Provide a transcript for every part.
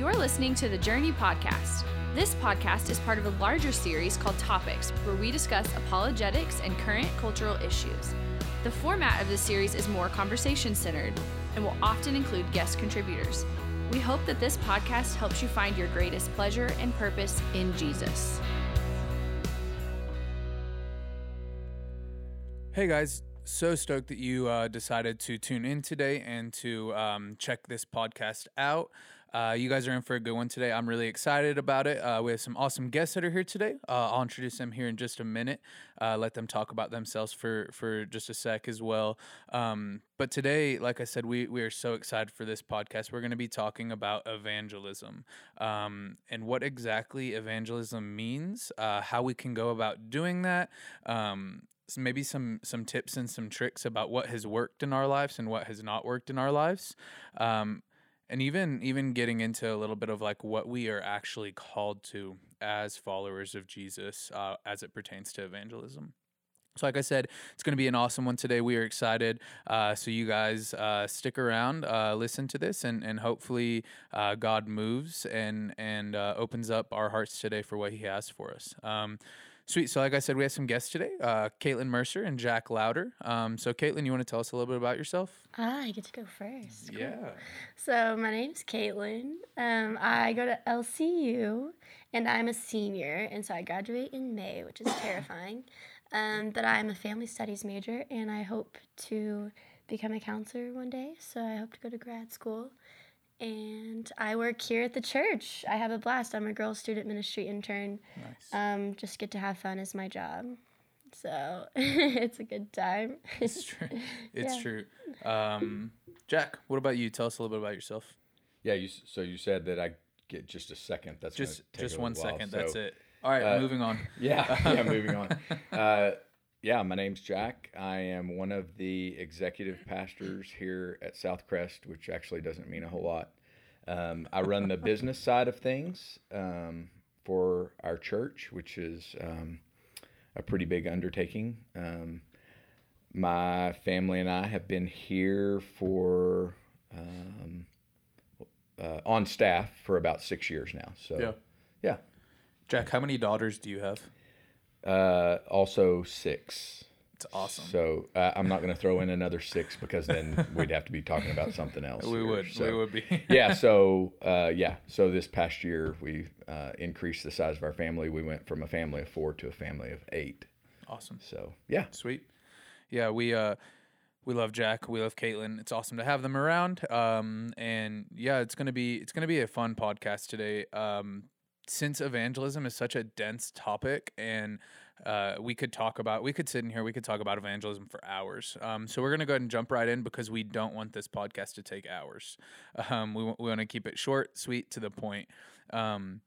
You're listening to the Journey Podcast. This podcast is part of a larger series called Topics, where we discuss apologetics and current cultural issues. The format of this series is more conversation centered and will often include guest contributors. We hope that this podcast helps you find your greatest pleasure and purpose in Jesus. Hey guys, so stoked that you uh, decided to tune in today and to um, check this podcast out. Uh, you guys are in for a good one today. I'm really excited about it. Uh, we have some awesome guests that are here today. Uh, I'll introduce them here in just a minute. Uh, let them talk about themselves for for just a sec as well. Um, but today, like I said, we we are so excited for this podcast. We're going to be talking about evangelism um, and what exactly evangelism means, uh, how we can go about doing that. Um, maybe some some tips and some tricks about what has worked in our lives and what has not worked in our lives um, and even even getting into a little bit of like what we are actually called to as followers of jesus uh, as it pertains to evangelism so, like I said, it's going to be an awesome one today. We are excited. Uh, so, you guys uh, stick around, uh, listen to this, and and hopefully uh, God moves and and uh, opens up our hearts today for what He has for us. Um, Sweet. So, like I said, we have some guests today uh, Caitlyn Mercer and Jack Loudder. Um, so, Caitlyn, you want to tell us a little bit about yourself? Ah, I get to go first. Cool. Yeah. So, my name's Caitlyn. Um, I go to LCU and I'm a senior. And so I graduate in May, which is terrifying. Um, but I'm a family studies major and I hope to become a counselor one day. So, I hope to go to grad school and I work here at the church. I have a blast. I'm a girls student ministry intern. Nice. Um, just get to have fun is my job. So it's a good time. It's true. It's Yeah. true. Um, Jack, what about you? Tell us a little bit about yourself. Yeah, you, so you said that I get just a second. That's Just take just a one while. second. That's it. All right, uh, moving on. Yeah, yeah. Moving on. Uh, yeah, my name's Jack. I am one of the executive pastors here at Southcrest, which actually doesn't mean a whole lot. Um, I run the business side of things um, for our church, which is um, a pretty big undertaking. Um, my family and I have been here for um, uh, on staff for about six years now. So Yeah. yeah. Jack, how many daughters do you have? Uh, also six. It's awesome. So uh, I'm not going to throw in another six because then we'd have to be talking about something else. we here. would. we would be. yeah. So uh, yeah. So this past year we uh, increased the size of our family. We went from a family of four to a family of eight. awesome. So yeah. Sweet. Yeah, we uh we love Jack. We love Caitlyn. It's awesome to have them around. Um and yeah, it's gonna be it's gonna be a fun podcast today. Um since evangelism is such a dense topic and uh, we could talk about we could sit in here we could talk about evangelism for hours um, so we're going to go ahead and jump right in because we don't want this podcast to take hours. Um, we, we want to keep it short sweet to the point. Um,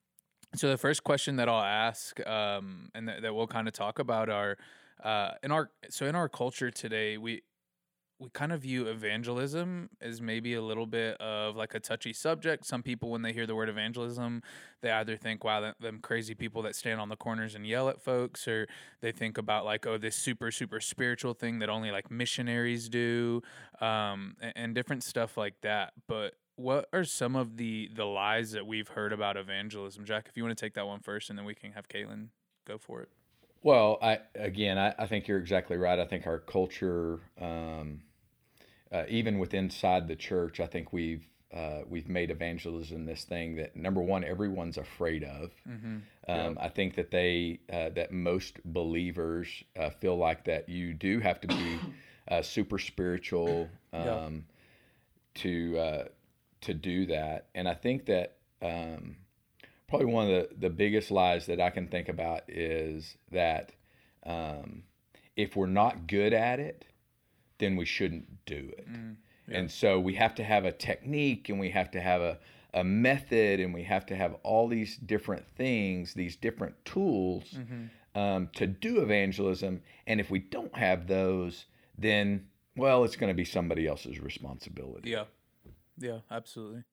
so the first question that I'll ask, um, and that, that we'll kind of talk about are, uh, in our so in our culture today, we we kind of view evangelism as maybe a little bit of like a touchy subject. Some people, when they hear the word evangelism, they either think, "Wow, them crazy people that stand on the corners and yell at folks," or they think about like, "Oh, this super super spiritual thing that only like missionaries do," um, and, and different stuff like that. But what are some of the the lies that we've heard about evangelism, Jack? If you want to take that one first, and then we can have Caitlyn go for it. Well, I again, I, I think you're exactly right. I think our culture, um, uh, even with inside the church, I think we've uh, we've made evangelism this thing that number one, everyone's afraid of. Mm-hmm. Um, I think that they uh, that most believers uh, feel like that you do have to be uh, super spiritual um, to uh, to do that, and I think that. Um, probably one of the, the biggest lies that I can think about is that um, if we're not good at it, then we shouldn't do it. And so we have to have a technique and we have to have a, a method and we have to have all these different things, these different tools um, to do evangelism. And if we don't have those, then, well, it's going to be somebody else's responsibility. Yeah, yeah, absolutely.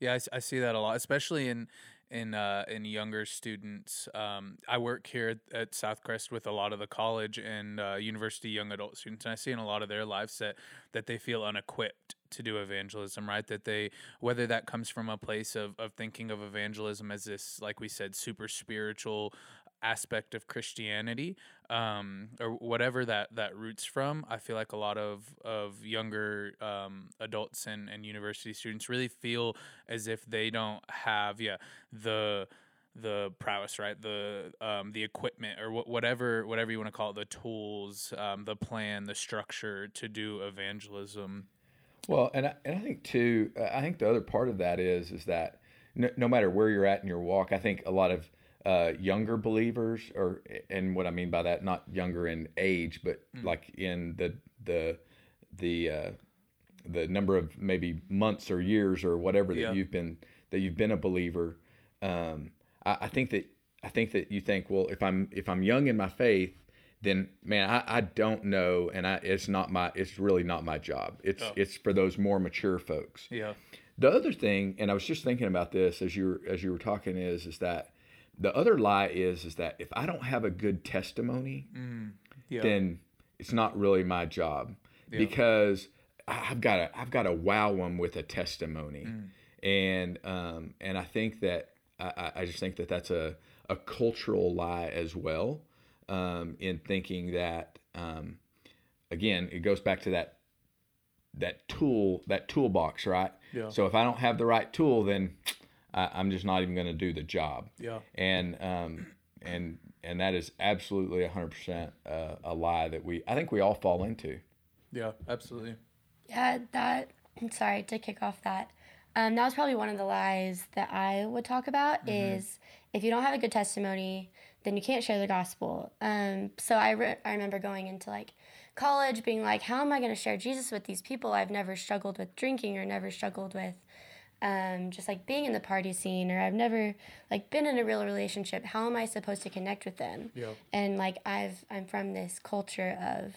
Yeah, I see that a lot, especially in in uh, in younger students. Um, I work here at, at Southcrest with a lot of the college and uh, university young adult students, and I see in a lot of their lives that that they feel unequipped to do evangelism, right? That they whether that comes from a place of of thinking of evangelism as this, like we said, super spiritual aspect of Christianity, um, or whatever that that roots from. I feel like a lot of of younger um, adults and and university students really feel as if they don't have, yeah, the the prowess, right? The um, the equipment or wh- whatever whatever you want to call it, the tools, um, the plan, the structure to do evangelism. Well, and I, and I think too, uh, I think the other part of that is is that no, no matter where you're at in your walk, I think a lot of uh, younger believers, or and what I mean by that, not younger in age, but like in the the the uh, the number of maybe months or years or whatever that Yeah. you've been that you've been a believer. Um, I, I think that I think that you think, well, if I'm if I'm young in my faith, then man, I, I don't know, and I it's not my it's really not my job. It's Oh. it's for those more mature folks. Yeah, The other thing, and I was just thinking about this as you were, as you were talking, is is that the other lie is is that if I don't have a good testimony, yeah, then it's not really my job Yeah. because I've got to I've got to wow them with a testimony, Mm. and um, and I think that I, I- I just think that that's a a cultural lie as well, um, in thinking that um, again it goes back to that that tool that toolbox right. Yeah. So if I don't have the right tool, then I, I'm just not even going to do the job yeah, and um, and and that is absolutely 100% uh, a lie that we I think we all fall into. yeah, absolutely. Yeah, that. Sorry to kick off that. Um, that was probably one of the lies that I would talk about is if you don't have a good testimony, then you can't share the gospel. Um, so I, re- I remember going into like college being like, how am I going to share Jesus with these people? I've never struggled with drinking or never struggled with um, just like being in the party scene or I've never like been in a real relationship. How am I supposed to connect with them? Yeah. And like I've I'm from this culture of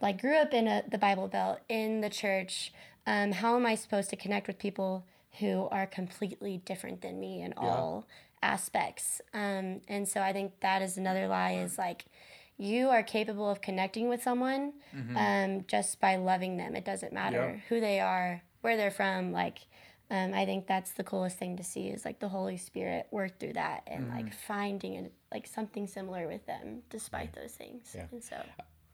like grew up in a, the Bible Belt in the church. Um, how am I supposed to connect with people who are completely different than me in all aspects? Um, and so I think that is another lie is like you are capable of connecting with someone um, just by loving them. It doesn't matter who they are, where they're from. Like um, I think that's the coolest thing to see is like the Holy Spirit work through that and like finding an, like something similar with them despite those things. And so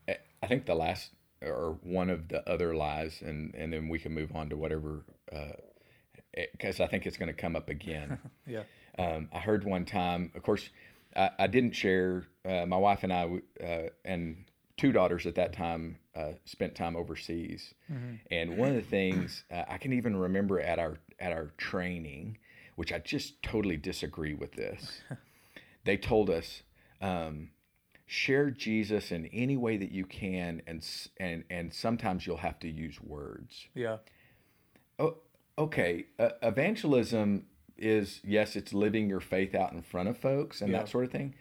I- I think the last or one of the other lies, and and then we can move on to whatever, because I think it's going to come up again. Yeah, Um, I heard one time, of course, I, I didn't share. Uh, my wife and I uh, and two daughters at that time uh, spent time overseas, and one of the things uh, I can even remember at our at our training, which I just totally disagree with this. they told us. Um, share Jesus in any way that you can, and and and sometimes you'll have to use words. yeah, Oh, okay. Uh, evangelism is yes, it's living your faith out in front of folks and Yeah. that sort of thing.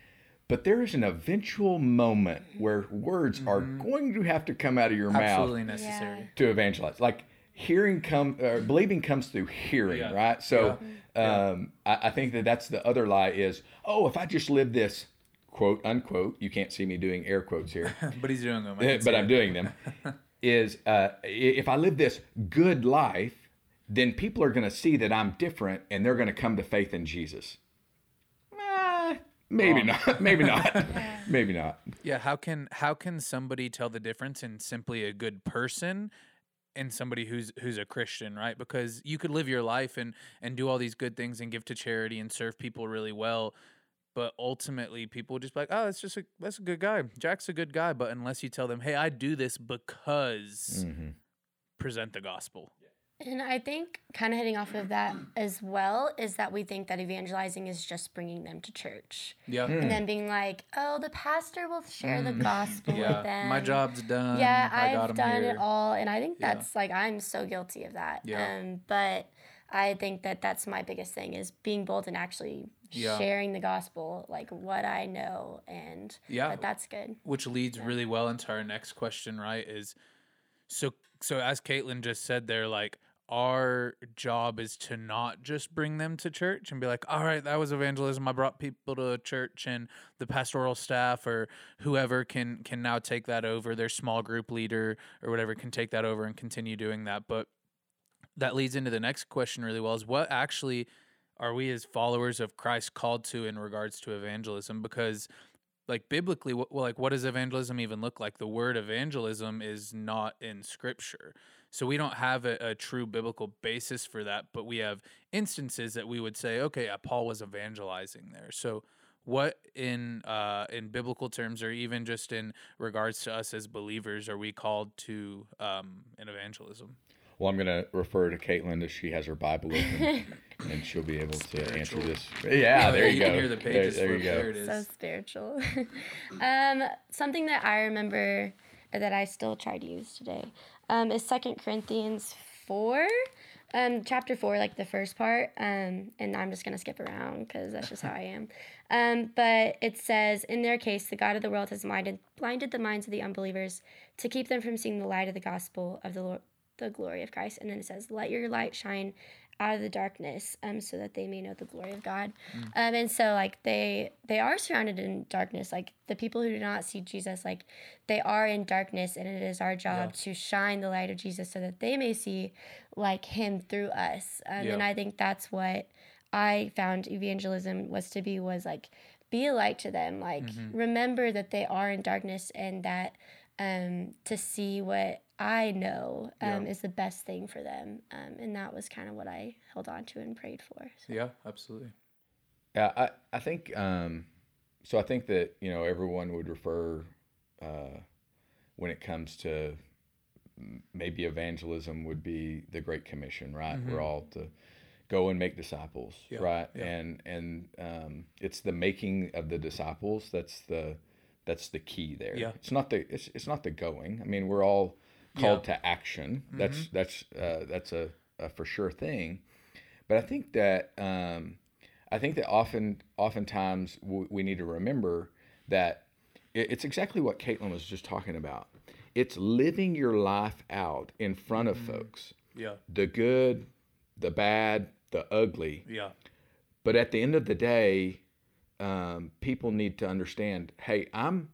But there is an eventual moment where words are going to have to come out of your Mm-hmm. absolutely mouth necessary. to evangelize. Like hearing come, or believing comes through hearing, Yeah. right? So Yeah. um, I, I think that that's the other lie is, oh, if I just live this quote unquote, you can't see me doing air quotes here but he's doing them. I can see but I'm it. doing them, is uh, if I live this good life, then people are going to see that I'm different and they're going to come to faith in Jesus. Eh, maybe not. Maybe not. maybe not. Yeah, how can how can somebody tell the difference in simply a good person and somebody who's who's a Christian, right? Because you could live your life and and do all these good things and give to charity and serve people really well, but ultimately people just be like, "Oh, that's just a that's a good guy. Jack's a good guy." But unless you tell them, "Hey, I do this because mm-hmm. present the gospel." And I think kind of hitting off of that as well is that we think that evangelizing is just bringing them to church. Yeah. And then being like, oh, the pastor will share the gospel Mm. Yeah. with them. My job's done. Yeah, I got I've 'em done here. it all. And I think Yeah. that's like, I'm so guilty of that. Yeah. Um, but I think that that's my biggest thing is being bold and actually Yeah. sharing the gospel, like what I know. And Yeah. that that's good. which leads really well into our next question right is so so as caitlyn just said there like our job is to not just bring them to church and be like all right that was evangelism. I brought people to church and the pastoral staff or whoever can can now take that over. Their small group leader or whatever can take that over and continue doing that. But that leads into the next question really well is what actually are we as followers of Christ called to in regards to evangelism? Because like biblically what, like what does evangelism even look like? The word evangelism is not in scripture so we don't have a, a, true biblical basis for that but we have instances that we would say okay yeah, paul was evangelizing there so what in uh, in biblical terms or even just in regards to us as believers are we called to um, in evangelism well, I'm going to refer to Caitlyn as she has her Bible open, and she'll be able to answer this. Yeah, there you, you go. Hear the pages there, there you go. There it is. So spiritual. um, something that I remember or that I still try to use today um, is Second Corinthians four. Um, chapter four, like the first part, um, and I'm just gonna skip around because that's just how I am. Um, but it says, in their case, the God of the world has blinded, blinded the minds of the unbelievers to keep them from seeing the light of the gospel of the Lord, the glory of Christ. And then it says, Let your light shine out of the darkness, um, so that they may know the glory of God. Mm. Um, and so like they they are surrounded in darkness. Like the people who do not see Jesus, like they are in darkness, and it is our job yeah. to shine the light of Jesus so that they may see like him through us. Um, yeah. And I think that's what I found evangelism was to be was like be a light to them. Like mm-hmm. remember that they are in darkness and that um, to see what I know um, yeah. is the best thing for them. Um, and that was kind of what I held on to and prayed for. So. Yeah, absolutely. Yeah, I, I think, um, so I think that, you know, everyone would refer uh, when it comes to maybe evangelism would be the Great Commission, right? Mm-hmm. We're all to go and make disciples, yeah, right? Yeah. And, and um, it's the making of the disciples that's the, that's the key there. Yeah. It's not the, it's, it's not the going. I mean, we're all, called to action. Mm-hmm. That's that's uh, that's a, a, for sure thing. But I think that um, I think that often oftentimes w- we need to remember that it, it's exactly what Caitlyn was just talking about. It's living your life out in front of mm-hmm. folks. Yeah. The good, the bad, the ugly. Yeah. But at the end of the day, um, people need to understand. Hey, I'm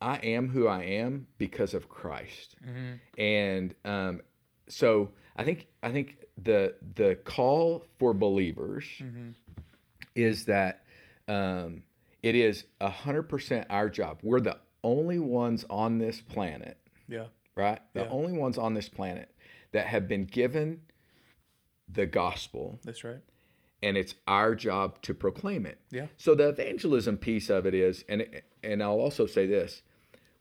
I am who I am because of Christ. Mm-hmm. And um, so I think I think the the call for believers mm-hmm. is that um, it is hundred percent our job. We're the only ones on this planet. Yeah. Right. The yeah. only ones on this planet that have been given the gospel. That's right. And it's our job to proclaim it. Yeah. So the evangelism piece of it is, and and I'll also say this: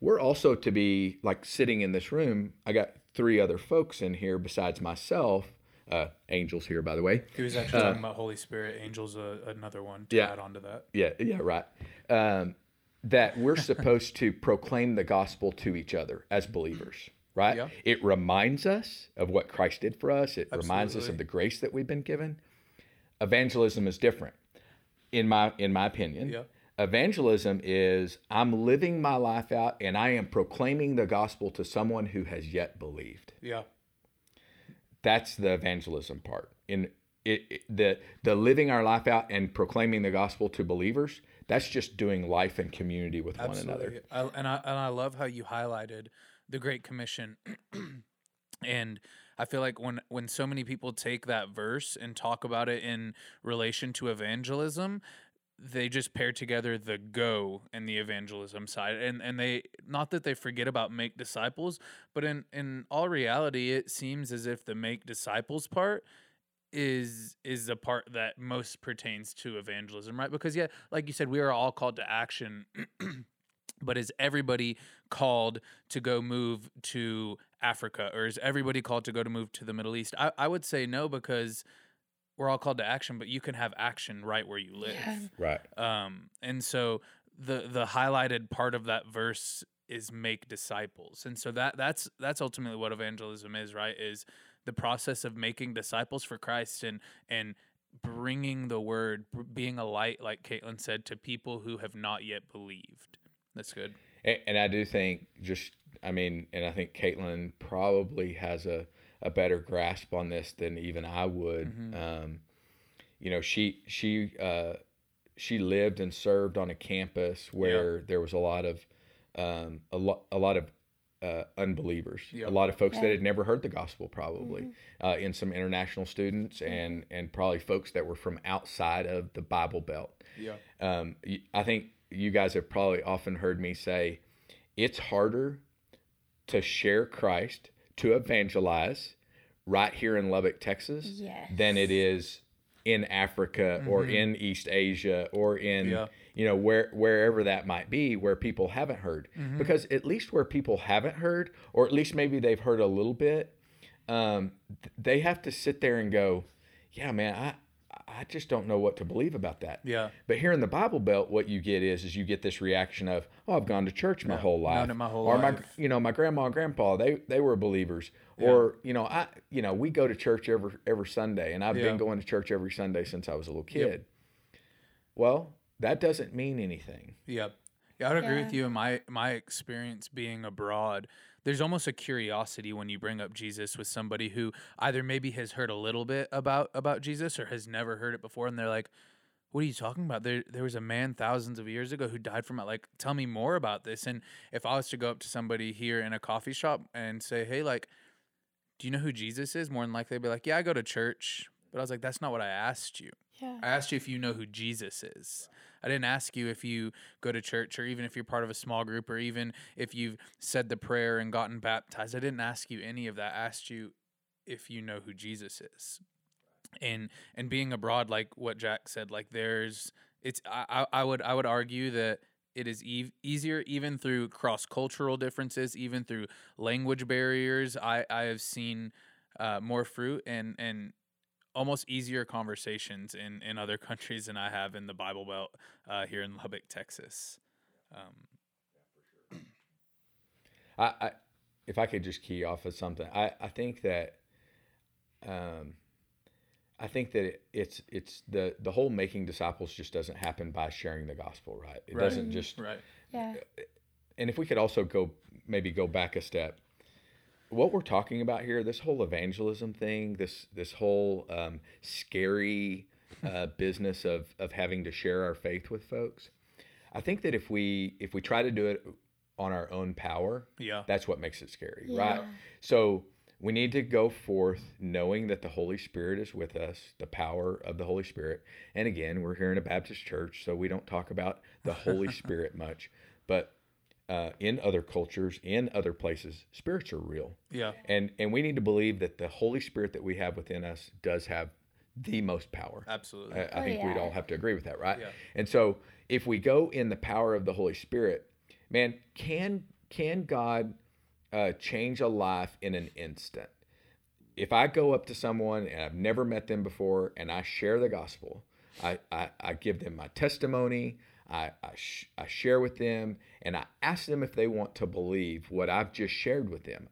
we're also to be like sitting in this room. I got three other folks in here besides myself. Uh, angels here, by the way. He was actually uh, talking about Holy Spirit. Angels, uh, another one to yeah, add on to that. Yeah, yeah, right. Um, that we're supposed to proclaim the gospel to each other as believers, right? Yeah. It reminds us of what Christ did for us. It Absolutely. reminds us of the grace that we've been given. Evangelism is different, in my in my opinion. Yeah evangelism is I'm living my life out and I am proclaiming the gospel to someone who has yet believed. Yeah. That's the evangelism part. In it, it, the the living our life out and proclaiming the gospel to believers, that's just doing life and community with Absolutely. one another. I, and I and I love how you highlighted the Great Commission. and I feel like when when so many people take that verse and talk about it in relation to evangelism, they just pair together the go and the evangelism side and and they not that they forget about make disciples but in in all reality it seems as if the make disciples part is is the part that most pertains to evangelism right? Because yeah like you said we are all called to action but is everybody called to go move to africa or is everybody called to go to move to the middle east? I, I would say no because we're all called to action, but you can have action right where you live. Yeah. Right. Um, and so the the highlighted part of that verse is make disciples. And so that that's that's ultimately what evangelism is, right? Is the process of making disciples for Christ and and bringing the word, being a light, like Caitlyn said, to people who have not yet believed. That's good. And, and I do think just, I mean, and I think Caitlyn probably has a a better grasp on this than even I would. Mm-hmm. Um, you know, she she uh, she lived and served on a campus where there was a lot of um, a lot a lot of uh, unbelievers, Yeah. a lot of folks that had never heard the gospel, probably, uh, in some international students and and probably folks that were from outside of the Bible Belt. Yeah. Um, I think you guys have probably often heard me say, it's harder to share Christ to evangelize right here in Lubbock, Texas, Yes. than it is in Africa or in East Asia or in Mm-hmm. Yeah. you know where wherever that might be where people haven't heard Mm-hmm. because at least where people haven't heard or at least maybe they've heard a little bit um, th- they have to sit there and go yeah man I I just don't know what to believe about that Yeah. but here in the Bible Belt, what you get is is you get this reaction of, "Oh, I've gone to church my whole life, known it my whole or my you know my grandma and grandpa they they were believers, or you know I you know we go to church every every Sunday, and I've Yeah. been going to church every Sunday since I was a little kid. Well, that doesn't mean anything. Yep. Yeah, I'd agree with you. In my my experience being abroad, there's almost a curiosity when you bring up Jesus with somebody who either maybe has heard a little bit about about Jesus or has never heard it before, and they're like, "What are you talking about? There there was a man thousands of years ago who died from it. Like, tell me more about this." And if I was to go up to somebody here in a coffee shop and say, "Hey, like, do you know who Jesus is?" More than likely, they'd be like, "Yeah, I go to church." But I was like, "That's not what I asked you." Yeah. I asked you if you know who Jesus is. I didn't ask you if you go to church or even if you're part of a small group or even if you've said the prayer and gotten baptized. I didn't ask you any of that. I asked you if you know who Jesus is. And and being abroad, like what Jack said, like there's it's I, I would I would argue that it is ev- easier even through cross cultural differences, even through language barriers. I I have seen uh, more fruit and and almost easier conversations in in other countries than I have in the Bible Belt uh, here in Lubbock, Texas. Um, I, I if I could just key off of something, I, I think that um, I think that it, it's it's the the whole making disciples just doesn't happen by sharing the gospel, right? It Right. doesn't just right. Yeah. and if we could also go maybe go back a step what we're talking about here this whole evangelism thing this this whole um, scary uh, business of of having to share our faith with folks i think that if we if we try to do it on our own power Yeah. that's what makes it scary Yeah. right so we need to go forth knowing that the holy spirit is with us the power of the holy spirit and again we're here in a baptist church so we don't talk about the holy spirit much but uh, in other cultures in other places spirits are real Yeah. and and we need to believe that the holy spirit that we have within us does have the most power Absolutely. I, I Oh, think we'd all have to agree with that, right? Yeah. And so, if we go in the power of the Holy Spirit, man, can can God uh, change a life in an instant? If I go up to someone and I've never met them before, and I share the gospel, I I, I give them my testimony. I I, sh- I share with them, and I ask them if they want to believe what I've just shared with them.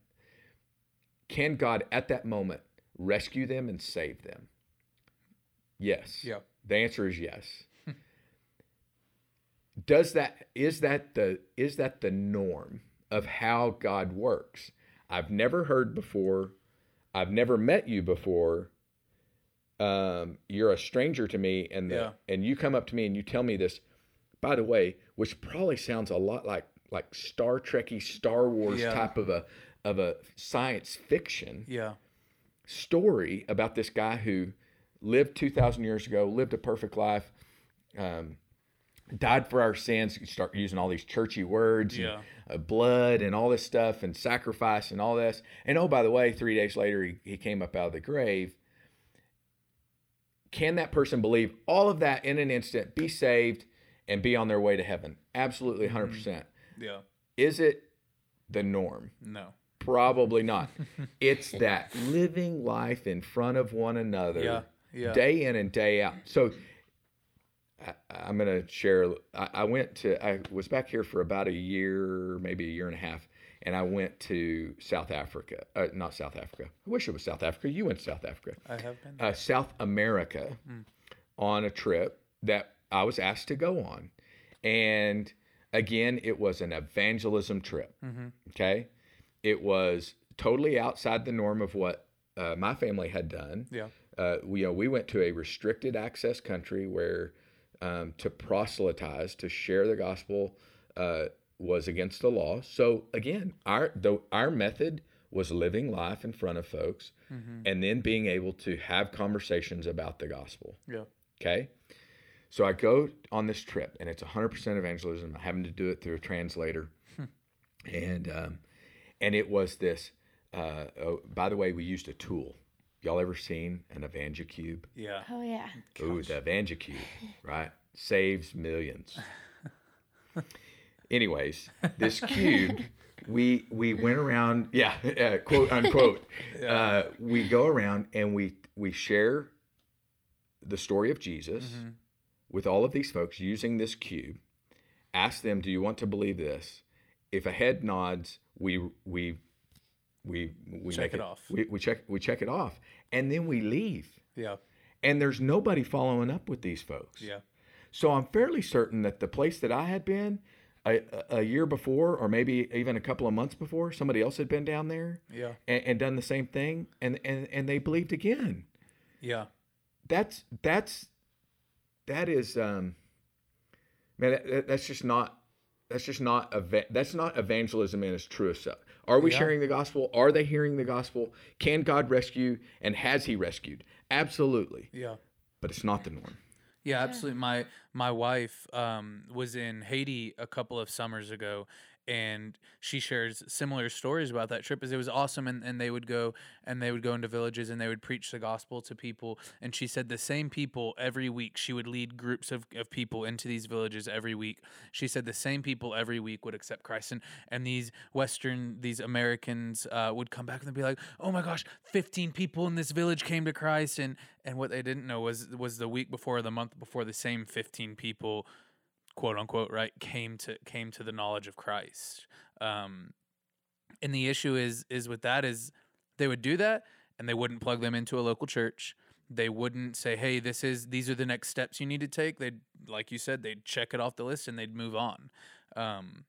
Can God at that moment rescue them and save them? Yes. Yeah. The answer is yes. Does that is that the is that the norm of how God works? I've never heard before. I've never met you before. Um, you're a stranger to me, and the, Yeah. and you come up to me and you tell me this. By the way, which probably sounds a lot like like Star Trekky, Star Wars Yeah. type of a of a science fiction Yeah. story about this guy who lived 2,000 years ago, lived a perfect life, um, died for our sins. You start using all these churchy words, Yeah. and, uh, blood, and all this stuff, and sacrifice, and all this. And oh, by the way, three days later, he, he came up out of the grave. Can that person believe all of that in an instant, be saved, and be on their way to heaven? Absolutely, 100%. percent Yeah. Is it the norm? No. Probably not. it's that living life in front of one another Yeah. Yeah. day in and day out. So I, I'm going to share. I, I went to, I was back here for about a year, maybe a year and a half, and I went to South Africa. Uh, not South Africa. I wish it was South Africa. You went to South Africa. I have been. Uh, South America on a trip that I was asked to go on. And again, it was an evangelism trip. Okay. It was totally outside the norm of what uh, my family had done. yeah. Uh, we, you know, we went to a restricted access country where um, to proselytize, to share the gospel, uh, was against the law. So again, our the, our method was living life in front of folks and then being able to have conversations about the gospel. Yeah. Okay. So I go on this trip, and it's 100% evangelism. I'm having to do it through a translator, and um, and it was this. Uh, oh, by the way, we used a tool. Y'all ever seen an EvangeCube? Yeah. Oh yeah. Ooh, the EvangeCube, right? Saves millions. Anyways, this cube, we we went around, yeah, uh, quote unquote. Uh, we go around and we we share the story of Jesus Mm-hmm. With all of these folks using this cube. Ask them, "Do you want to believe this?" If a head nods, we we we we Check make it off. We, we check we check it off, and then we leave. Yeah. And there's nobody following up with these folks. Yeah. So I'm fairly certain that the place that I had been a, a year before, or maybe even a couple of months before, somebody else had been down there Yeah. and, and done the same thing, and, and and they believed again. Yeah. That's that's that is um, man, that- that, that's just not that's just not that's not evangelism in its truest self. Are we Yeah. sharing the gospel? Are they hearing the gospel? Can God rescue? And has He rescued? Absolutely, Yeah. but it's not the norm. Yeah, absolutely. My my wife um, was in Haiti a couple of summers ago, and she shares similar stories about that trip. As it was awesome, and, and they would go and they would go into villages and they would preach the gospel to people. And she said the same people every week. She would lead groups of, of people into these villages every week. She said the same people every week would accept Christ, and and these Western these Americans uh, would come back and be like, "Oh my gosh, fifteen people in this village came to Christ," and and what they didn't know was was the week before, or the month before, the same fifteen people, quote unquote, right, came to came to the knowledge of Christ. Um, and the issue is is with that is they would do that and they wouldn't plug them into a local church. They wouldn't say, "Hey, this is these are the next steps you need to take." They'd, like you said, they'd check it off the list and they'd move on. Um,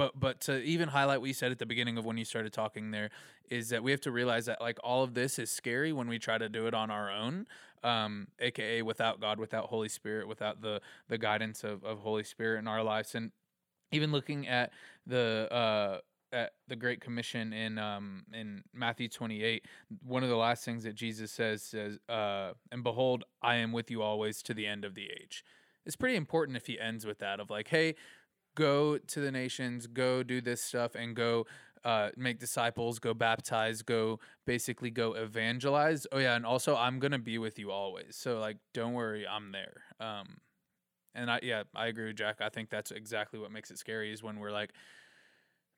but but to even highlight what you said at the beginning of when you started talking there is that we have to realize that like all of this is scary when we try to do it on our own um aka without god without holy spirit without the the guidance of, of holy spirit in our lives. And even looking at the uh at the great commission in um in matthew 28 one of the last things that jesus says says uh and behold i am with you always to the end of the age. It's pretty important if he ends with that of like hey go to the nations, go do this stuff, and go uh, make disciples, go baptize, go basically go evangelize. Oh yeah, and also I'm gonna be with you always. So like, don't worry, I'm there. Um, and I yeah, I agree with Jack. I think that's exactly what makes it scary is when we're like,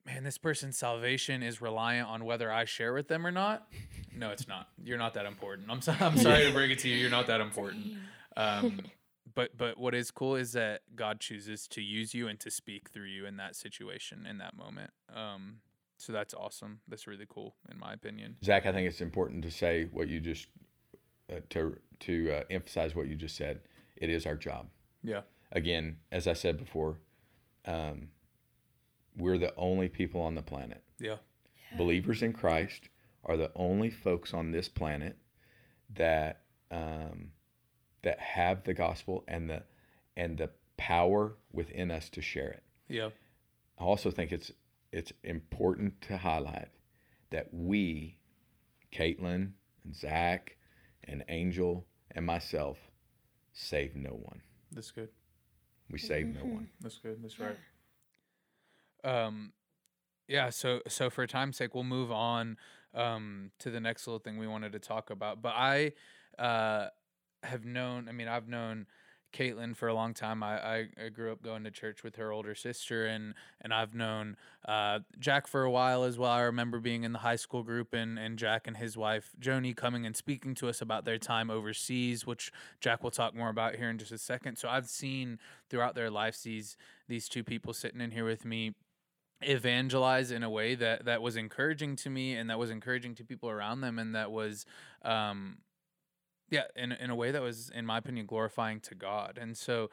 man, this person's salvation is reliant on whether I share with them or not. No, it's not. You're not that important. I'm so, I'm sorry to bring it to you. You're not that important. Um, but but what is cool is that God chooses to use you and to speak through you in that situation in that moment. Um, so that's awesome. That's really cool in my opinion. Zac, I think it's important to say what you just uh, to to uh, emphasize what you just said. It is our job. Yeah. Again, as I said before, um, we're the only people on the planet. Yeah. Believers in Christ are the only folks on this planet that um, that have the gospel and the and the power within us to share it. Yeah. I also think it's it's important to highlight that we, Caitlyn and Zac and Angel and myself, save no one. That's good. We save no one. That's good. That's right. Um, yeah. So so for time's sake, we'll move on um to the next little thing we wanted to talk about. But I uh have known. I mean, I've known Caitlyn for a long time. I, I, I grew up going to church with her older sister, and and I've known uh, Jack for a while as well. I remember being in the high school group, and and Jack and his wife Joni coming and speaking to us about their time overseas, which Jack will talk more about here in just a second. So I've seen throughout their lives these these two people sitting in here with me evangelize in a way that that was encouraging to me and that was encouraging to people around them and that was um yeah in, in a way that was in my opinion glorifying to god and so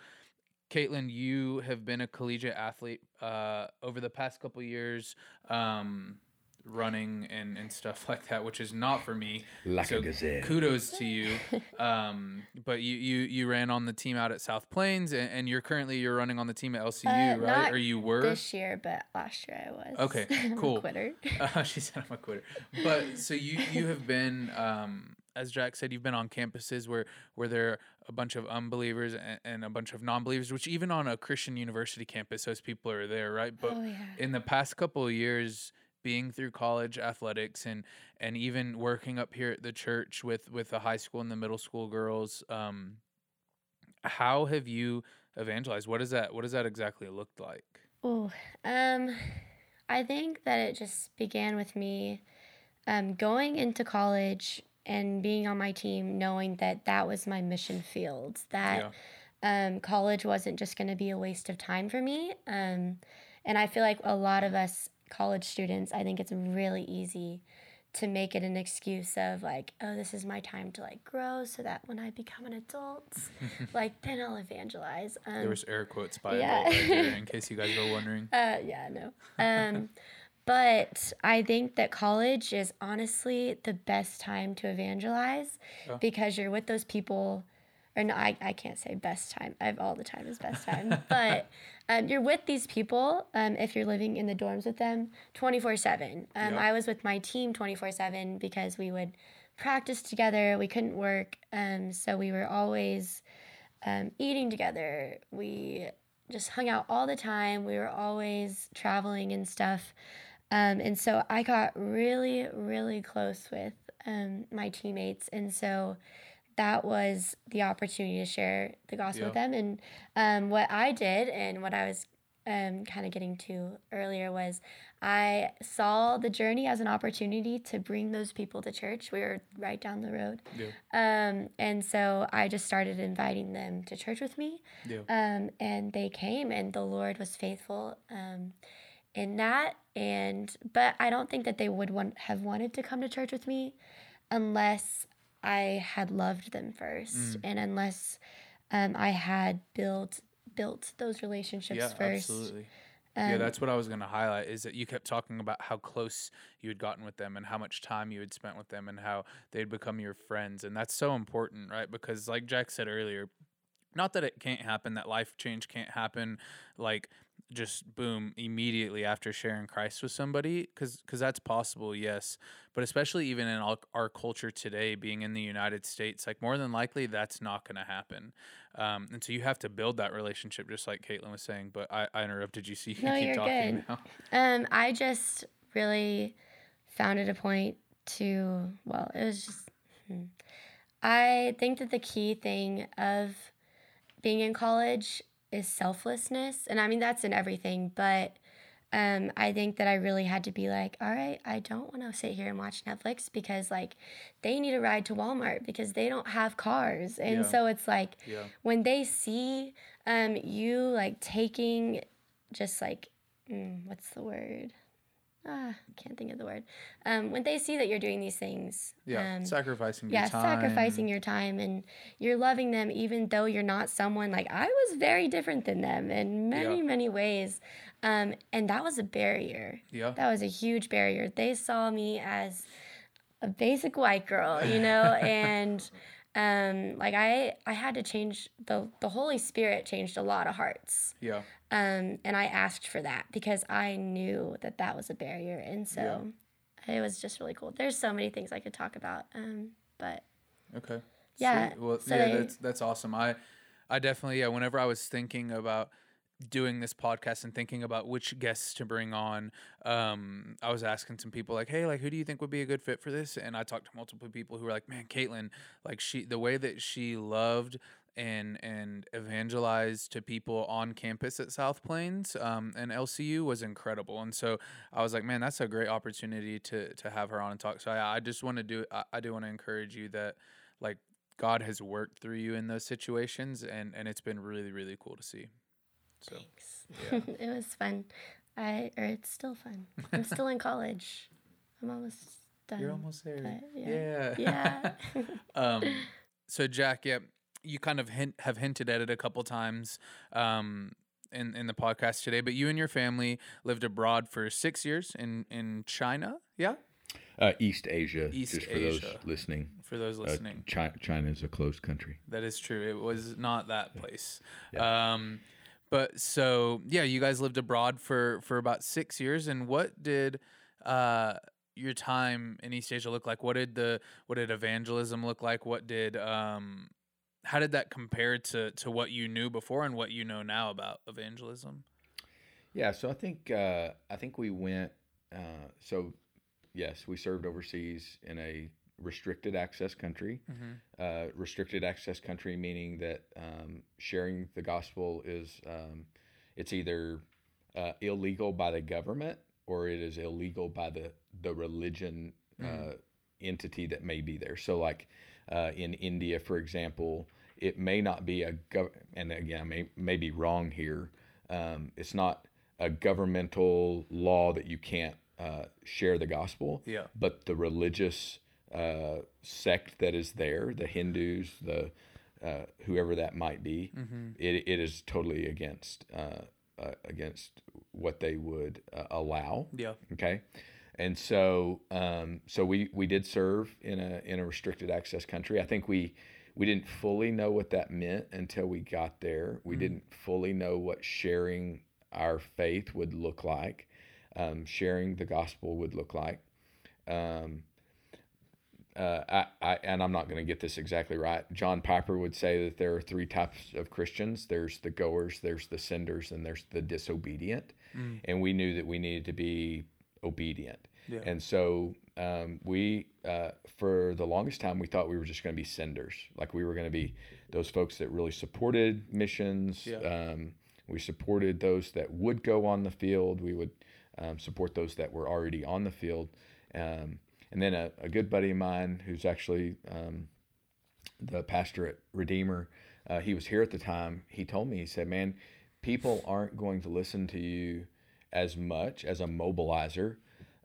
caitlyn you have been a collegiate athlete uh over the past couple years um running and, and stuff like that, which is not for me. Like so a gazelle. kudos to you. Um, but you, you you ran on the team out at South Plains, and, and you're currently you're running on the team at LCU, Uh, right? not Or you were? This year, but last year I was. Okay, I'm a cool. quitter. Uh, she said I'm a quitter. But so you you have been, um, as Jack said, you've been on campuses where where there are a bunch of unbelievers and, and a bunch of non-believers, which even on a Christian university campus, those people are there, right? But oh yeah. in the past couple of years being through college athletics and and even working up here at the church with with the high school and the middle school girls um how have you evangelized what does that what does that exactly look like Oh, um, I think that it just began with me um, going into college and being on my team, knowing that that was my mission field. That um, college wasn't just going to be a waste of time for me. Um, and I feel like a lot of us college students, I think it's really easy to make it an excuse of like, oh, this is my time to like grow, so that when I become an adult, like then I'll evangelize. Um, there was air quotes by yeah. adult right there, in case you guys were wondering uh, yeah, no. Um, but I think that college is honestly the best time to evangelize Yeah. because you're with those people. Or no, I, I can't say best time. I've all the time is best time. but um, you're with these people um, if you're living in the dorms with them 24 7. Um, Yeah. I was with my team 24 7 because we would practice together. We couldn't work. Um, so we were always um, eating together. We just hung out all the time. We were always traveling and stuff. Um, and so I got really, really close with um, my teammates. And so that was the opportunity to share the gospel with them. And um, what I did and what I was um, kind of getting to earlier was I saw the journey as an opportunity to bring those people to church. We were right down the road. yeah Um, and so I just started inviting them to church with me. yeah Um, and they came, and the Lord was faithful um, in that. And but I don't think that they would want have wanted to come to church with me unless I had loved them first, Mm. and unless um, I had built built those relationships yeah first. absolutely yeah Um, that's what i was going to highlight is that you kept talking about how close you had gotten with them and how much time you had spent with them and how they'd become your friends and that's so important right because like jack said earlier not that it can't happen that life change can't happen like just boom immediately after sharing christ with somebody because cuz that's possible yes but especially even in our, our culture today being in the united states like more than likely that's not going to happen um, and so you have to build that relationship just like caitlyn was saying but i, I interrupted you so you No, keep you're talking good. now Um, I just really found it a point to, well, it was just, hmm. I think that the key thing of being in college is selflessness. And I mean, that's in everything, but um, I think that I really had to be like, all right, I don't want to sit here and watch Netflix because, like, they need a ride to Walmart because they don't have cars. And Yeah. so it's like, yeah when they see um, you like taking just like mm, what's the word ah can't think of the word. Um, when they see that you're doing these things yeah um, sacrificing yeah your time. sacrificing your time and you're loving them even though you're not someone like i was very different than them in many Yeah. many ways. Um, and that was a barrier. Yeah. That was a huge barrier. They saw me as a basic white girl, you know, and um, like I I had to change the the Holy Spirit changed a lot of hearts, yeah um, and I asked for that because I knew that that was a barrier, and so it was just really cool. There's so many things I could talk about, um, but Okay. Yeah, Sweet. Well, so yeah, they- that's that's awesome. I I definitely yeah. Whenever I was thinking about doing this podcast and thinking about which guests to bring on, um, I was asking some people like, hey, like who do you think would be a good fit for this? And I talked to multiple people who were like, man, Caitlyn, like she the way that she loved and and evangelized to people on campus at South Plains um, and LCU was incredible. And so I was like, man, that's a great opportunity to to have her on and talk. So I, I just want to do I, I do want to encourage you that like God has worked through you in those situations and and it's been really really cool to see. So thanks. it was fun. I or it's still fun. I'm still in college. I'm almost done. you're almost there. yeah. yeah. yeah. um, so Jack, yeah, you kind of hint, have hinted at it a couple times um, in in the podcast today, but you and your family lived abroad for six years in in China. Yeah. Uh, East Asia, East just for Asia. those listening. For those Uh, listening, China, China is a closed country. that is true. It was not that place. Um, but so yeah, you guys lived abroad for for about six years. And what did uh, your time in East Asia look like? What did the what did evangelism look like? What did um, how did that compare to to what you knew before and what you know now about evangelism? Yeah, so I think uh, I think we went. Uh, so yes, we served overseas in a restricted access country. Uh, restricted access country meaning that um, sharing the gospel is um, it's either uh, illegal by the government or it is illegal by the the religion uh, entity that may be there. So like uh, in India, for example, it may not be a gov- and again I may may be wrong here. Um, it's not a governmental law that you can't uh, share the gospel Yeah. but the religious uh, sect that is there, the Hindus, the uh, whoever that might be, it, it is totally against uh, uh, against what they would uh, allow. Yeah. Okay, and so um, so we we did serve in a in a restricted access country. I think we we didn't fully know what that meant until we got there. We didn't fully know what sharing our faith would look like, um, sharing the gospel would look like. Um, uh, I, I, and I'm not going to get this exactly right. John Piper would say that there are three types of Christians there's the goers, there's the senders, and there's the disobedient. And we knew that we needed to be obedient. Yeah. And so um, we, uh, for the longest time, we thought we were just going to be senders. Like we were going to be those folks that really supported missions. Yeah. Um, we supported those that would go on the field. We would um, support those that were already on the field. Um, and then a, a good buddy of mine who's actually um, the pastor at Redeemer, uh, he was here at the time. He told me, he said, Man, people aren't going to listen to you as much as a mobilizer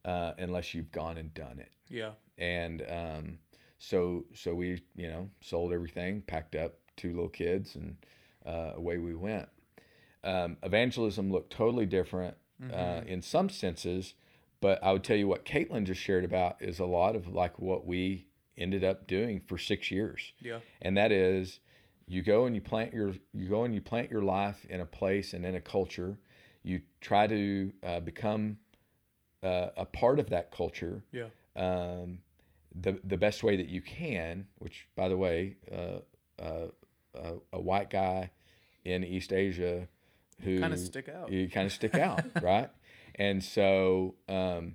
uh, unless you've gone and done it Yeah. and um, so so we you know sold everything, packed up two little kids, and uh, away we went. Um, evangelism looked totally different uh, in some senses, but I would tell you what Caitlyn just shared about is a lot of like what we ended up doing for six years Yeah. and that is you go and you plant your you go and you plant your life in a place and in a culture you try to uh, become uh, a part of that culture Yeah. um, the the best way that you can which by the way uh, uh, uh, a white guy in East Asia who Kinda stick out. you kind of stick out right and so um,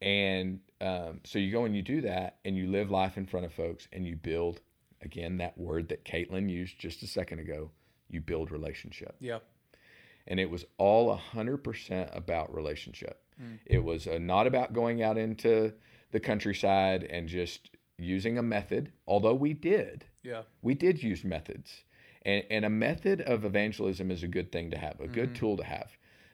and um, so you go and you do that and you live life in front of folks and you build again that word that Caitlyn used just a second ago you build relationship Yeah. and it was all 100% about relationship it was uh, not about going out into the countryside and just using a method although we did. Yeah. we did use methods. And, and a method of evangelism is a good thing to have a good tool to have.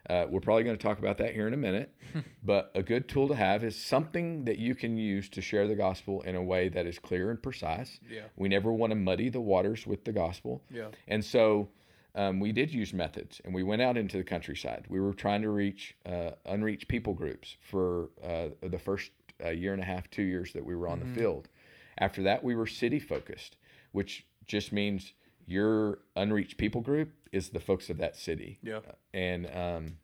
Uh, we're probably going to talk about that here in a minute but a good tool to have is something that you can use to share the gospel in a way that is clear and precise. Yeah. we never want to muddy the waters with the gospel. Yeah. and so um, we did use methods and we went out into the countryside. We were trying to reach uh, unreached people groups for uh, the first uh, year and a half, two years that we were on the field. After that, we were city focused, which just means your unreached people group is the folks of that city. Yeah. And, um,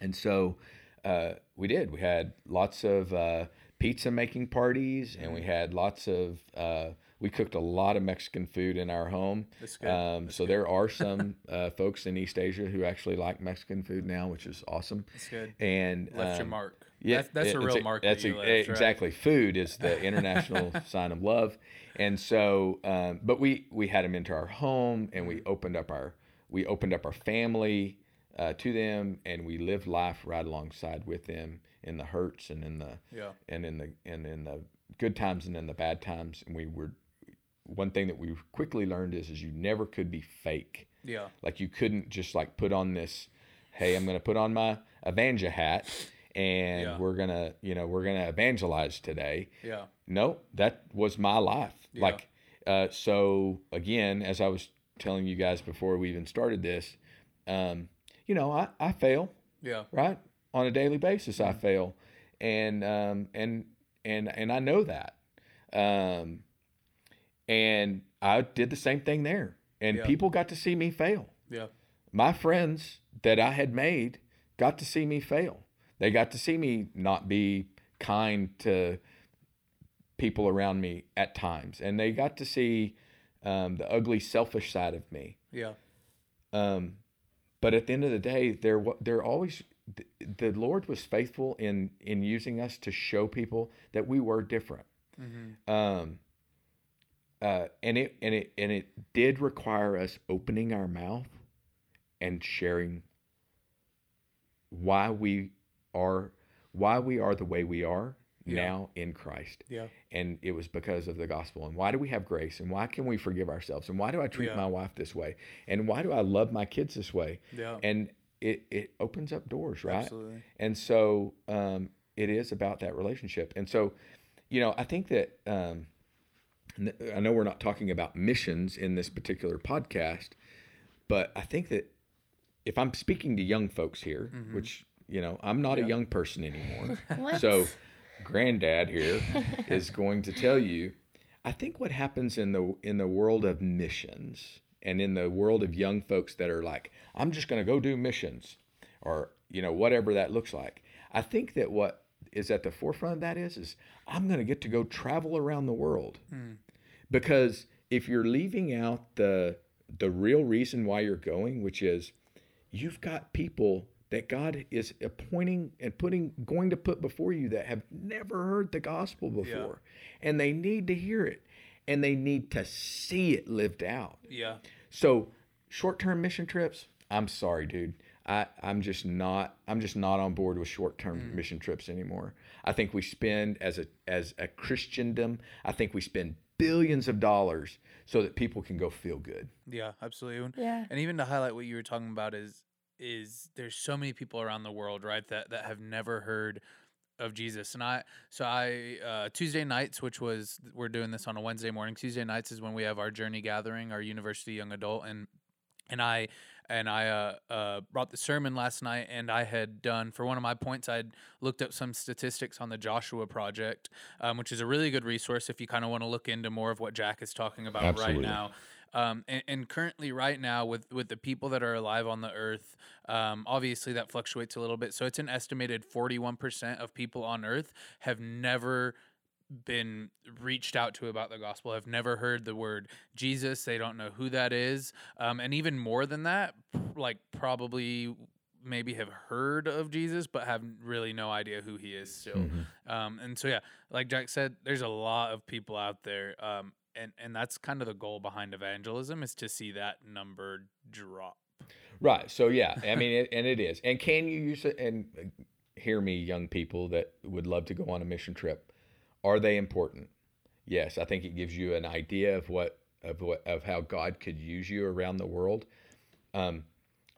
and so uh, we did. We had lots of uh, pizza making parties and we had lots of, uh, we cooked a lot of Mexican food in our home. That's good. Um, so there are some uh, folks in East Asia who actually like Mexican food now, which is awesome. That's good. And Left your um, mark. Yeah, That's, that's it- a real mark. That's that a- left, right? exactly. Food is the international sign of love, and so, um, but we we had them into our home, and Mm-hmm. we opened up our we opened up our family uh, to them, and we lived life right alongside with them in the hurts and in the Yeah. and in the and in the good times and in the bad times, and we were. One thing that we quickly learned is is you never could be fake. Yeah. Like you couldn't just like put on this, hey, I'm gonna put on my evangel hat and Yeah. we're gonna, you know, we're gonna evangelize today. Yeah. No, that was my life. Yeah. Like, uh, so again, as I was telling you guys before we even started this, um, you know, I, I fail, Yeah. right? On a daily basis, Mm-hmm. I fail. and um, and and and I know that. Um, and I did the same thing there, and Yeah. people got to see me fail. Yeah. My friends that I had made got to see me fail. They got to see me not be kind to people around me at times, and they got to see um, the ugly, selfish side of me. Yeah. Um, but at the end of the day, they're wa- they're always the, the Lord was faithful in in using us to show people that we were different. Um, uh, and it and it and it did require us opening our mouth and sharing why we are why we are the way we are Yeah. now in Christ Yeah. and it was because of the gospel and why do we have grace and why can we forgive ourselves and why do i treat Yeah. my wife this way and why do i love my kids this way Yeah. and it, it opens up doors right Absolutely. and so um, it is about that relationship and so you know i think that um, i know we're not talking about missions in this particular podcast but i think that if i'm speaking to young folks here mm-hmm. which you know i'm not a young person anymore. So granddad here is going to tell you i think what happens in the in the world of missions and in the world of young folks that are like i'm just going to go do missions or you know whatever that looks like i think that what is at the forefront of that is is i'm going to get to go travel around the world hmm. Because if you're leaving out the the real reason why you're going which is you've got people that God is appointing and putting going to put before you that have never heard the gospel before. And they need to hear it. And they need to see it lived out. Yeah. so short-term mission trips i'm sorry dude. I, i'm just not i'm just not on board with short-term mm. mission trips anymore. I think we spend as a as a christendom i think we spend billions of dollars so that people can go feel good Yeah, absolutely. And- Yeah. And even to highlight what you were talking about is is there's so many people around the world, right, that that have never heard of Jesus. And I so I uh Tuesday nights, which was we're doing this on a Wednesday morning. Tuesday nights is when we have our journey gathering, our university young adult and and I and I uh, uh, brought the sermon last night, and I had done for one of my points. I'd looked up some statistics on the Joshua Project, um, which is a really good resource if you kind of want to look into more of what Jack is talking about Absolutely. right now. Um, and, and currently, right now, with with the people that are alive on the earth, um, obviously that fluctuates a little bit. So it's an estimated forty one percent of people on Earth have never been reached out to about the gospel have never heard the word jesus they don't know who that is um, and even more than that like probably maybe have heard of jesus but have really no idea who he is still um, and so yeah like jack said there's a lot of people out there um, and, and that's kind of the goal behind evangelism is to see that number drop Right. So yeah, I mean, it, and it is. And can you use it? And uh, hear me, young people that would love to go on a mission trip. Are they important? Yes. I think it gives you an idea of what of what of how God could use you around the world. Um,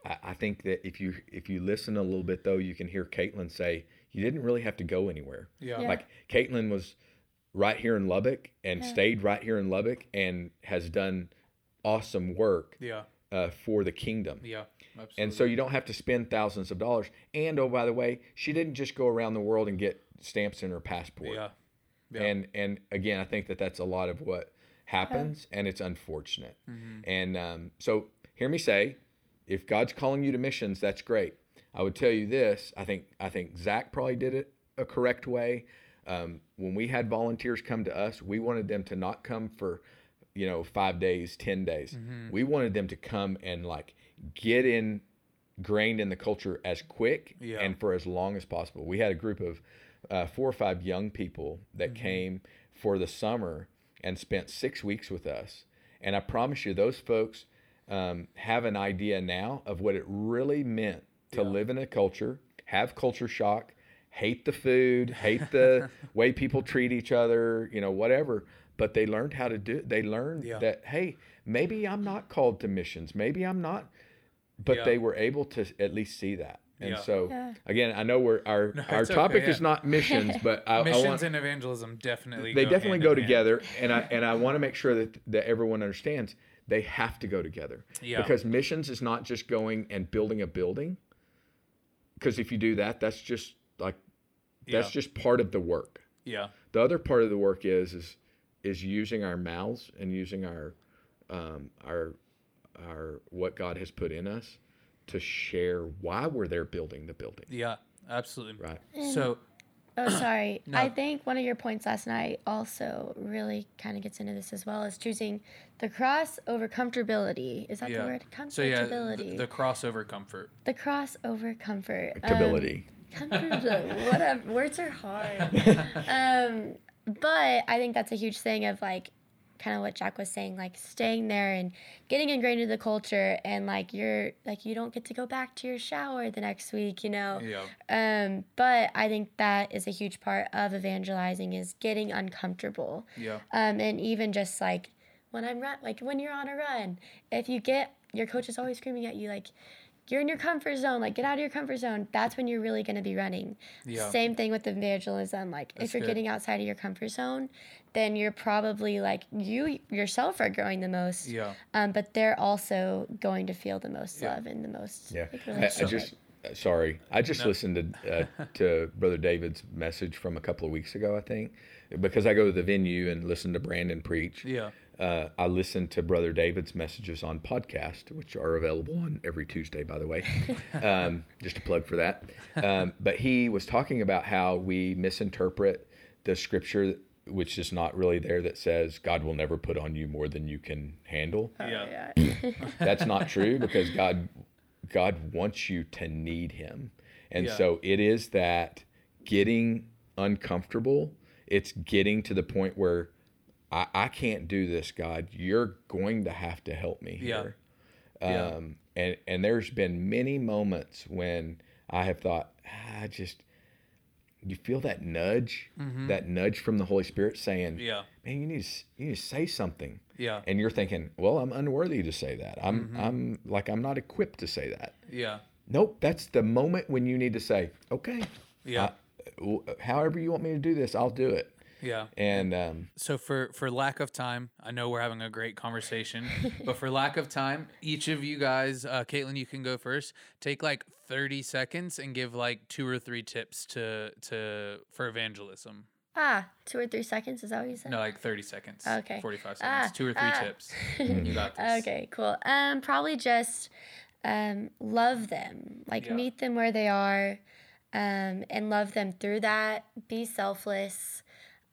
I, I think that if you if you listen a little bit though, you can hear Caitlyn say you didn't really have to go anywhere. yeah Yeah. Like Caitlyn was right here in Lubbock and stayed right here in Lubbock and has done awesome work yeah uh, for the kingdom. yeah absolutely. And so you don't have to spend thousands of dollars. And oh, by the way, she didn't just go around the world and get stamps in her passport. yeah Yeah. And and again, I think that that's a lot of what happens, and it's unfortunate. Mm-hmm. And um, so hear me say, if God's calling you to missions, that's great. I would tell you this. I think I think Zac probably did it a correct way. Um, when we had volunteers come to us, we wanted them to not come for, you know, five days, ten days. Mm-hmm. We wanted them to come and like get in ingrained in the culture as quick Yeah. and for as long as possible. We had a group of uh, four or five young people that Mm-hmm. came for the summer and spent six weeks with us. And I promise you, those folks um, have an idea now of what it really meant to live in a culture, have culture shock, hate the food, hate the way people treat each other, you know, whatever. But they learned how to do it. They learned Yeah. that, hey, maybe I'm not called to missions. Maybe I'm not. But Yeah. they were able to at least see that. And Yeah. so, Yeah. again, I know we're, our, our it's okay, topic is yeah. not missions, but I, I missions want, and evangelism definitely they go definitely hand go in hand. together and i and i want to make sure that that everyone understands they have to go together Yeah. because missions is not just going and building a building because if you do that that's just like That's Yeah. just part of the work. Yeah. The other part of the work is is is using our mouths and using our um, our our what God has put in us to share why we're there building the building. Yeah. Absolutely. Right. So Oh, sorry. I think one of your points last night also really kind of gets into this as well as choosing the cross over comfortability. Is that yeah. the word? So yeah, Comfortability. the, the crossover comfort. the cross over comfort. Um, Stability. comfortable. Whatever. Words are hard. um, but I think that's a huge thing of like kind of what Jack was saying, like staying there and getting ingrained into the culture and like you're like you don't get to go back to your shower the next week, you know. Yeah. Um, but I think that is a huge part of evangelizing is getting uncomfortable. Yeah. Um, and even just like when I'm run, like when you're on a run, if you get your coach is always screaming at you like you're in your comfort zone, like get out of your comfort zone. That's when you're really going to be running. Yeah. Same thing with evangelism. Like That's if you're good. getting outside of your comfort zone, then you're probably like you yourself are growing the most. Yeah. Um, but they're also going to feel the most Yeah. love and the most. Yeah, like, I, I just uh, sorry. I just No. listened to uh, to Brother David's message from a couple of weeks ago. I think because I go to the venue and listen to Brandon preach. Yeah. Uh, I listen to Brother David's messages on podcast, which are available on every Tuesday, by the way. um, just a plug for that. Um, but he was talking about how we misinterpret the scripture, which is not really there, that says God will never put on you more than you can handle. Yeah. yeah. That's not true because God God wants you to need him. And Yeah. so it is that getting uncomfortable, it's getting to the point where I, I can't do this, God. You're going to have to help me Yeah. here. Yeah. Um, and, and there's been many moments when I have thought, "Ah, I just, you feel that nudge, that nudge from the Holy Spirit saying, Mm-hmm. Yeah. man, you need to, you need to say something Yeah. and you're thinking, well, I'm unworthy to say that. I'm Mm-hmm. I'm like I'm not equipped to say that. Yeah. Nope, that's the moment when you need to say, okay, Yeah. w- however you want me to do this, I'll do it. Yeah. And um, So for for lack of time, I know we're having a great conversation, but for lack of time, each of you guys, uh, Caitlyn, you can go first. Take like thirty seconds and give like two or three tips to to for evangelism. ah, two or three seconds. Is that what you said? No, like thirty seconds. Okay. Forty five seconds. Ah, two or three ah. tips. You got this. Okay, cool. Um, probably just um, love them. Like Yeah. meet them where they are, um, and love them through that. Be selfless,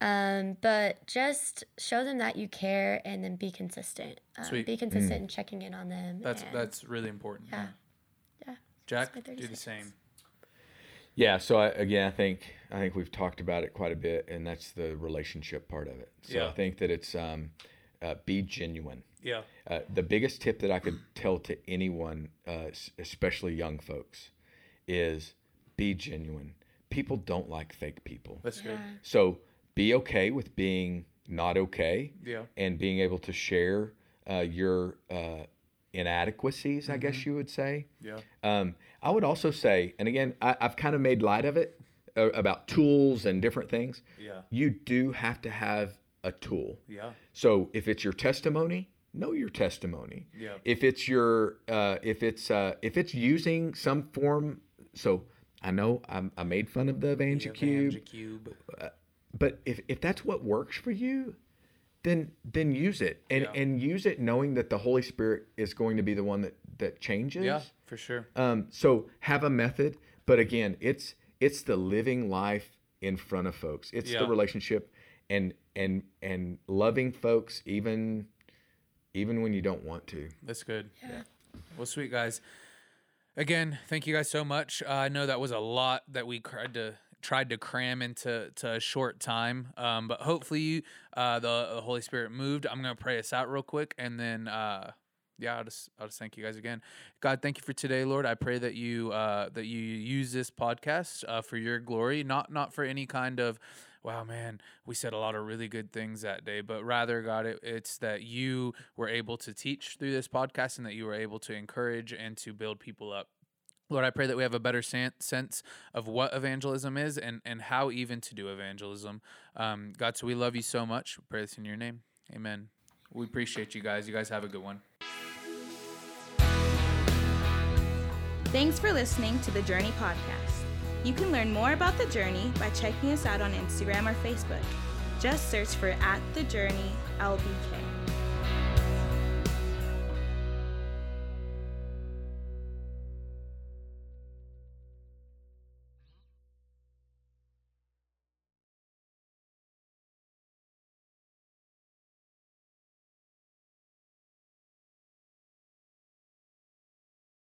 um, but just show them that you care, and then be consistent. Um, Sweet. Be consistent in checking in on them. That's and- that's really important. yeah, yeah. Jack, do 30 the same. yeah, so I, again, I think I think we've talked about it quite a bit, and that's the relationship part of it. So Yeah. I think that it's um, uh, be genuine. Yeah. Uh, the biggest tip that I could tell to anyone, uh, especially young folks, is be genuine. People don't like fake people. That's good. Yeah. So be okay with being not okay Yeah. and being able to share uh, your uh, inadequacies, I guess you would say. Yeah. Um, I would also say, and again, I, I've kind of made light of it uh, about tools and different things. Yeah. You do have to have a tool. Yeah. So if it's your testimony, know your testimony. Yeah. If it's your, uh, if it's uh, if it's using some form, so I know I'm, I made fun of the EvangeCube, Cube. But if, if that's what works for you, then then use it and Yeah. and use it knowing that the Holy Spirit is going to be the one that that changes. Yeah, for sure. Um, so have a method, but again, it's it's the living life in front of folks. It's Yeah. the relationship and and and loving folks even even when you don't want to. That's good. Yeah. Well, sweet guys. Again, thank you guys so much. Uh, I know that was a lot that we tried to tried to cram into to a short time, um, but hopefully uh, the, the Holy Spirit moved. I'm gonna pray us out real quick, and then uh, yeah, I'll just I'll just thank you guys again. God, thank you for today, Lord. I pray that you uh, that you use this podcast uh, for your glory, not not for any kind of wow, man, we said a lot of really good things that day, but rather, God, it, it's that you were able to teach through this podcast and that you were able to encourage and to build people up. Lord, I pray that we have a better sense of what evangelism is and, and how even to do evangelism. Um, God, so we love you so much. We pray this in your name. Amen. We appreciate you guys. You guys have a good one. Thanks for listening to the Journey Podcast. You can learn more about the journey by checking us out on Instagram or Facebook. Just search for at the journey LBK.